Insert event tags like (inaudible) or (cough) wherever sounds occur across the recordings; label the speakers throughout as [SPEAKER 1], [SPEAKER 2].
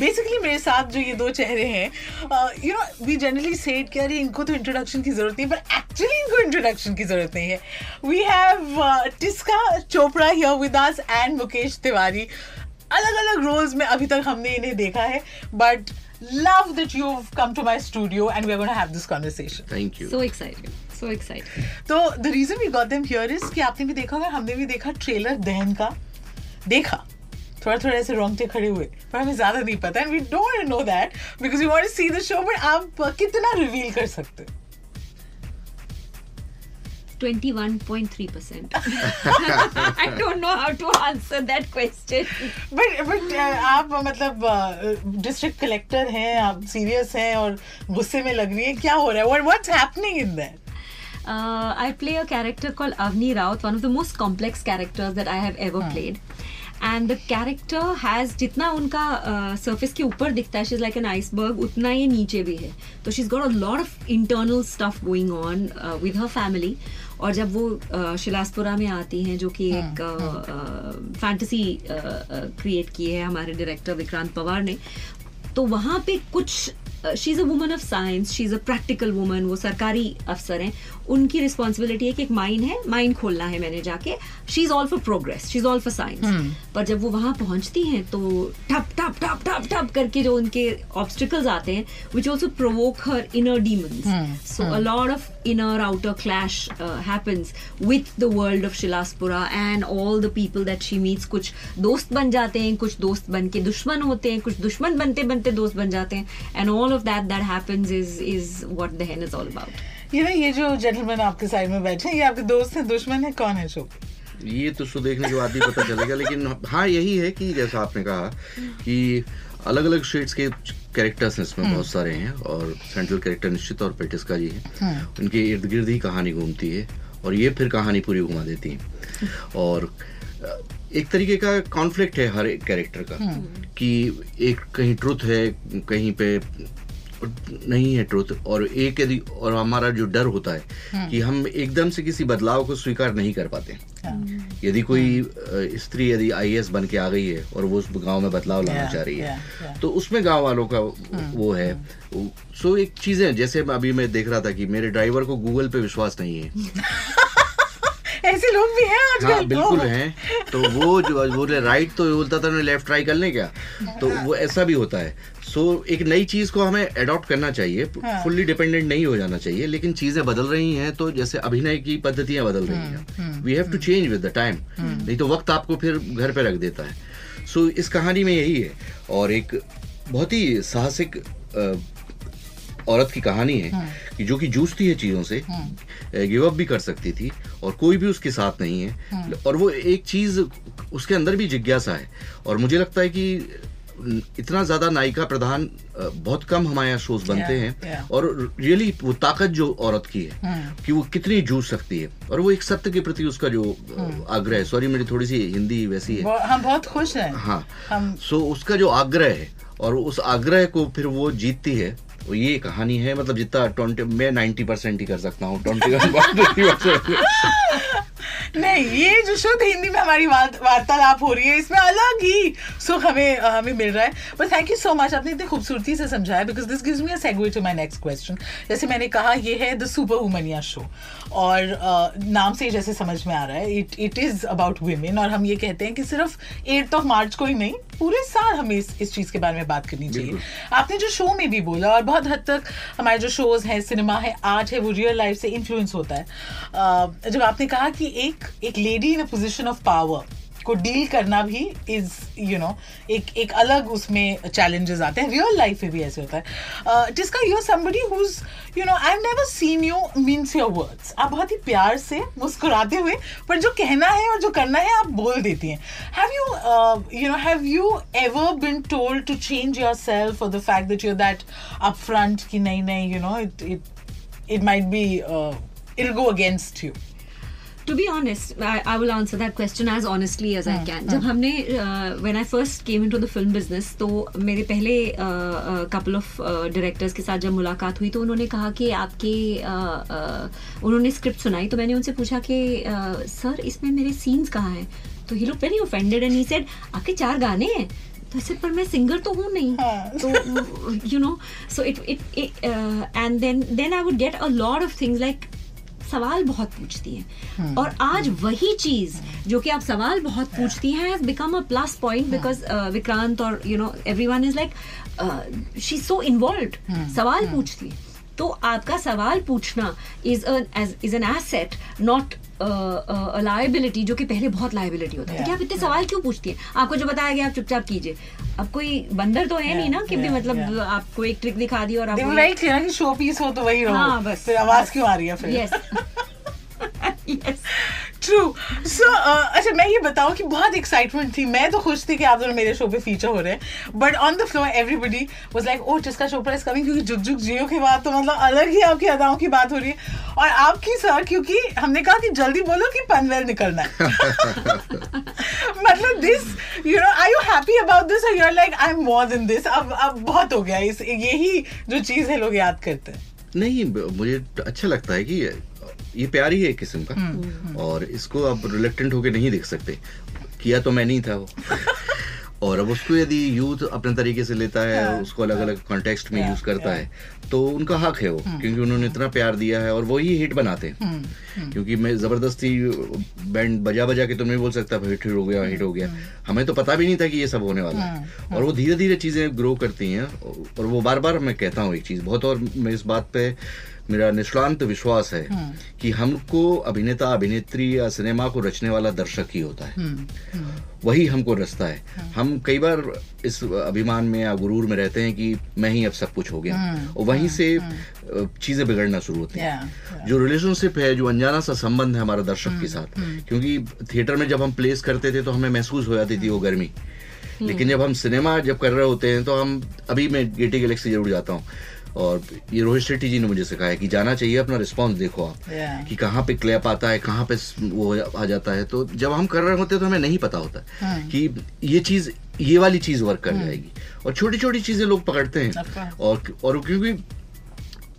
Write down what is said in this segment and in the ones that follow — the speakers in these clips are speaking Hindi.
[SPEAKER 1] बेसिकली मेरे साथ जो ये दो चेहरे हैं you know we generally said कि अरे इनको तो इंट्रोडक्शन की ज़रूरत नहीं पर एक्चुअली इनको इंट्रोडक्शन की ज़रूरत नहीं है। We have Tisca Chopra here with us and Mukesh Tiwari अलग अलग रोल्स में अभी तक हमने इन्हें देखा है but love that you come to my studio and we are gonna have this conversation
[SPEAKER 2] Thank you.
[SPEAKER 3] so excited so excited
[SPEAKER 1] तो the reason we got them here is कि आपने भी देखा होगा हमने भी देखा ट्रेलर दहन का। देखा। थोड़ा थोड़ा ऐसे रोंगटे खड़े हुए पर हमें ज़्यादा नहीं पता and we don't know that because we want to see the show but आप कितना रिवील कर सकते हो?
[SPEAKER 3] 21.3% (laughs) (laughs) i don't know how to answer that question.
[SPEAKER 1] But but आप मतलब डिस्ट्रिक्ट कलेक्टर हैं आप सीरियस हैं और गुस्से में लग रही हैं क्या हो रहा है? What's happening in that
[SPEAKER 3] uh, i play a character called avni raut one of the most complex characters that i have ever played. And the character has जितना उनका सरफेस के ऊपर दिखता है she is like an iceberg उतना ये नीचे भी है। तो she is got a lot of internal stuff going on with her family और जब वो uh, शिलासपुरा में आती हैं जो कि एक फैंटेसी क्रिएट की है हमारे डायरेक्टर विक्रांत पवार ने तो वहाँ पे कुछ she is a woman of science she is a practical woman वो सरकारी अफसर हैं। उनकी रिस्पॉन्सिबिलिटी है कि एक माइन है माइन खोलना है मैंने जाके। She is all for progress she is all for science पर जब वो वहाँ पहुँचती हैं तो ठप ठप ठप ठप ठप करके जो उनके ऑब्स्टिकल्स आते हैं which also provoke her inner demons so a lot of inner outer clash uh, happens with the world of Shilaspura and all the people that she meets. कुछ दोस्त बन जाते हैं कुछ दोस्त बन के दुश्मन होते हैं कुछ दुश्मन बनते बनते दोस्त बन जाते हैं and all of that that happens is is what the hen is all about.
[SPEAKER 1] ये ना ये जो जेंटलमैन आपके साइड में बैठे हैं ये आपके दोस्त हैं दुश्मन है कौन है शो?
[SPEAKER 2] ये तो शो देखने के बाद ही पता चलेगा लेकिन हाँ यही है कि जैसा आपने कहा कि अलग अलग शेड्स के कैरेक्टर्स हैं इसमें बहुत सारे हैं और सेंट्रल कैरेक्टर निश्चित तौर पर टिस्का जी हैं। उनके इर्द गिर्द ही कहानी घूमती है और ये फिर कहानी पूरी घुमा देती है। और एक तरीके का कॉन्फ्लिक्ट है हर एक कैरेक्टर का कि एक कहीं ट्रुथ है कहीं पे नहीं है ट्रुथ और एक यदि और हमारा जो डर होता है कि हम एकदम से किसी बदलाव को स्वीकार नहीं कर पाते। यदि कोई स्त्री यदि आईएएस बन के आ गई है और वो उस गाँव में बदलाव लाना चाह रही है. तो उसमें गाँव वालों का वो है। सो एक चीज़ें जैसे अभी मैं देख रहा था कि मेरे ड्राइवर को गूगल पे विश्वास नहीं है। (laughs)
[SPEAKER 1] ऐसे लोग भी हैं आजकल
[SPEAKER 2] हाँ बिल्कुल हैं। तो वो जो बोले राइट तो बोलता था लेफ़्ट ट्राई कर लें क्या? तो वो ऐसा भी होता है। सो so, एक नई चीज़ को हमें अडॉप्ट करना चाहिए
[SPEAKER 1] हाँ।
[SPEAKER 2] फुल्ली डिपेंडेंट नहीं हो जाना चाहिए लेकिन चीज़ें बदल रही हैं तो जैसे अभिनय की पद्धतियाँ बदल रही
[SPEAKER 1] हम्म,
[SPEAKER 2] हैं। We have to change with the time नहीं तो वक्त आपको फिर घर पे रख देता है। सो इस कहानी में यही है। और एक बहुत ही साहसिक औरत की कहानी है कि जो कि जूझती है चीज़ों से गिव अप भी कर सकती थी और कोई भी उसके साथ नहीं है। और वो एक चीज़ उसके अंदर भी जिज्ञासा है। और मुझे लगता है कि इतना ज़्यादा नायिका प्रधान बहुत कम हमारे यहाँ शोज़ बनते
[SPEAKER 1] Yeah,
[SPEAKER 2] हैं।
[SPEAKER 1] yeah.
[SPEAKER 2] और रियली वो ताकत जो औरत की है कि वो कितनी जूझ सकती है। और वो एक सत्य के प्रति उसका जो अ, आग्रह है। सॉरी मेरी थोड़ी सी हिंदी वैसी है।
[SPEAKER 1] हम बहुत खुश हैं।
[SPEAKER 2] हाँ।
[SPEAKER 1] हम
[SPEAKER 2] सो उसका जो आग्रह है और उस आग्रह को फिर वो जीतती है। वो ये कहानी है मतलब जितना ट्वेंटी मैं नाइन्टी परसेंट ही कर सकता हूँ। ट्वेंटी
[SPEAKER 1] नहीं ये जो शुद्ध हिंदी में हमारी वार्तालाप हो रही है इसमें अलग ही सुख हमें हमें मिल रहा है। But thank you so much आपने इतनी खूबसूरती से समझाया because this gives me a segue to my next question जैसे मैंने कहा ये है द सुपर वुमनिया शो और अ, नाम से जैसे समझ में आ रहा है it it is about women और हम ये कहते हैं कि सिर्फ़ एट्थ ऑफ़ मार्च को ही नहीं पूरे साल हमें इस इस चीज़ के बारे में बात करनी चाहिए। आपने जो शो में भी बोला और बहुत हद तक हमारे जो शोज़ हैं सिनेमा है आर्ट है वो रियल लाइफ से इन्फ्लुएंस होता है। जब आपने कहा कि एक एक lady in a position of power को डील करना भी इज़ यू नो एक एक अलग उसमें चैलेंजेस आते हैं। रियल लाइफ में भी ऐसे होता है। जिसका you somebody who you know I never seen you means your words आप बहुत ही प्यार से मुस्कुराते हुए, पर जो कहना है और जो करना है, आप बोल देती हैं। Have you you know have you ever been told to change yourself for the fact that you that up front कि नहीं नहीं you know it it it might be it go against you
[SPEAKER 3] to be honest I I will answer that question as honestly as I can. जब हमने uh, when I first came into the film business तो मेरे पहले कपल ऑफ़ डायरेक्टर्स के साथ जब मुलाकात हुई तो उन्होंने कहा कि आपके uh, uh, उन्होंने स्क्रिप्ट सुनाई तो मैंने उनसे पूछा कि सर इसमें मेरे सीन्स कहाँ हैं? तो he look very offended and he said आपके चार गाने हैं? तो ऐसे पर मैं सिंगर तो हूँ नहीं. तो you know so it it and then then I would get a lot of things like सवाल बहुत पूछती है। और आज वही चीज़ जो कि आप सवाल बहुत पूछती हैं has become a plus point because Vikrant और you know everyone is like she so involve सवाल पूछती है। तो आपका सवाल पूछना is is an asset not liability जो कि पहले बहुत लाइबिलिटी होता है। क्या आप इतने सवाल क्यों पूछती है? आपको जो बताया गया आप चुपचाप कीजिए। अब कोई बंदर तो है नहीं ना कि भी मतलब आपको एक ट्रिक दिखा दी और आप
[SPEAKER 1] कि शो पीस हो तो वही रहो
[SPEAKER 3] हाँ, बस,
[SPEAKER 1] फिर आवाज़ क्यों आ रही है फिर?
[SPEAKER 3] Yes yes. (laughs)
[SPEAKER 1] ट्रू सो अच्छा मैं ये बताऊँ कि बहुत एक्साइटमेंट थी। मैं तो खुश थी कि आप दोनों मेरे शो पे फीचर हो रहे हैं। But on the floor everybody was like oh Tisca Chopra is coming क्योंकि जुग जुग जियो के बाद तो मतलब अलग ही आपकी अदाओं की बात हो रही है। और आपकी सर क्योंकि हमने कहा कि जल्दी बोलो कि पनवेल निकलना है। (laughs) मतलब this you know I you happy about this और you are like I am more than this अब अब बहुत हो गया। इस यही जो चीज़ है, लोग याद करते हैं।
[SPEAKER 2] नहीं, मुझे अच्छा लगता है कि ये प्यार ही है एक किस्म का। और इसको आप रिलेक्टेंट होके नहीं देख सकते। किया तो मैं नहीं था वो। (laughs) और अब उसको यदि यूथ अपने तरीके से लेता है
[SPEAKER 1] हाँ,
[SPEAKER 2] उसको अलग अलग कॉन्टेक्स्ट में यूज़ करता. है तो उनका हक है वो क्योंकि उन्होंने इतना प्यार दिया है और वही हिट बनाते हैं। क्योंकि मैं ज़बरदस्ती बैंड बजा बजा के तो नहीं बोल सकता हिट हो गया हिट हो गया। हमें तो पता भी नहीं था कि ये सब होने वाला है। और वो धीरे धीरे चीज़ें ग्रो करती हैं और वो बार बार मैं कहता हूँ एक चीज़ बहुत और मैं इस बात पे मेरा निष्णांत विश्वास है कि हमको अभिनेता अभिनेत्री या सिनेमा को रचने वाला दर्शक ही होता है। वही हमको रचता है। हम कई बार इस अभिमान में या गुरूर में रहते हैं कि मैं ही अब सब कुछ हो गया। और वहीं से चीज़ें बिगड़ना शुरू होती हैं। जो रिलेशनशिप है जो अनजाना सा संबंध है हमारा दर्शक के साथ क्योंकि थिएटर में जब हम प्लेस करते थे तो हमें महसूस हो जाती थी वो गर्मी। लेकिन जब हम सिनेमा जब कर रहे होते हैं तो हम अभी मैं गेटी गैलेक्सी ज़रूर जाता हूँ। और ये रोहित शेट्टी जी ने मुझे सिखाया कि जाना चाहिए अपना रिस्पॉन्स देखो आप
[SPEAKER 1] Yeah.
[SPEAKER 2] कि कहाँ पे क्लैप आता है कहाँ पे वो आ जाता है। तो जब हम कर रहे होते हैं तो हमें नहीं पता होता कि ये चीज़ ये वाली चीज़ वर्क कर जाएगी। और छोटी छोटी चीज़ें लोग पकड़ते हैं।
[SPEAKER 1] Of course.
[SPEAKER 2] और और क्योंकि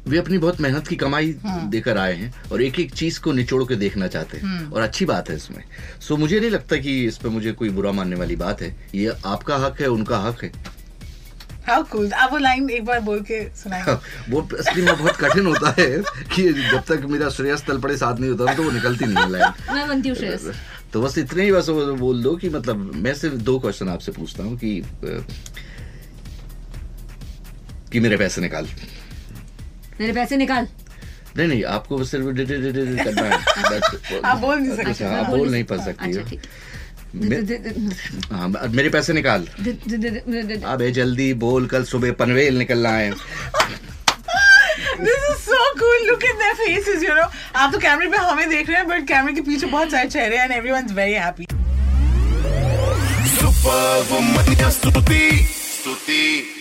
[SPEAKER 2] वे अपनी बहुत मेहनत की कमाई देकर आए हैं और एक एक चीज़ को निचोड़ के देखना चाहते हैं। और अच्छी बात है इसमें। सो मुझे नहीं लगता कि इस पर मुझे कोई बुरा मानने वाली बात है। ये आपका हक है उनका हक है।
[SPEAKER 1] हाउ कूल आप वो लाइन एक बार बोल के सुनाएँगे।
[SPEAKER 2] वो असली में बहुत कठिन होता है कि जब तक मेरा श्रेयस तल पड़े साथ नहीं होता तो वो निकलती नहीं है लाइन
[SPEAKER 3] मैं बनती हूँ श्रेयस।
[SPEAKER 2] तो बस इतने ही बस बोल दो कि मतलब मैं सिर्फ़ दो क्वेश्चन आपसे पूछता हूँ कि कि मेरे पैसे निकाल।
[SPEAKER 3] मेरे पैसे निकाल।
[SPEAKER 2] नहीं नहीं आपको सिर्फ़ करना है। (laughs)
[SPEAKER 1] आप बोल नहीं सकते।
[SPEAKER 2] अच्छा, आप बोल नहीं पा सकती।
[SPEAKER 3] अच्छा
[SPEAKER 2] हो मेरे पैसे निकाल। अबे जल्दी बोल कल सुबह पनवेल निकलना है।
[SPEAKER 1] This is so cool. Look at their faces, you know. आप तो कैमरे पे हमें देख रहे हैं बट कैमरे के पीछे बहुत सारे चेहरे हैं and is very happy
[SPEAKER 4] super womania Stuti Stuti.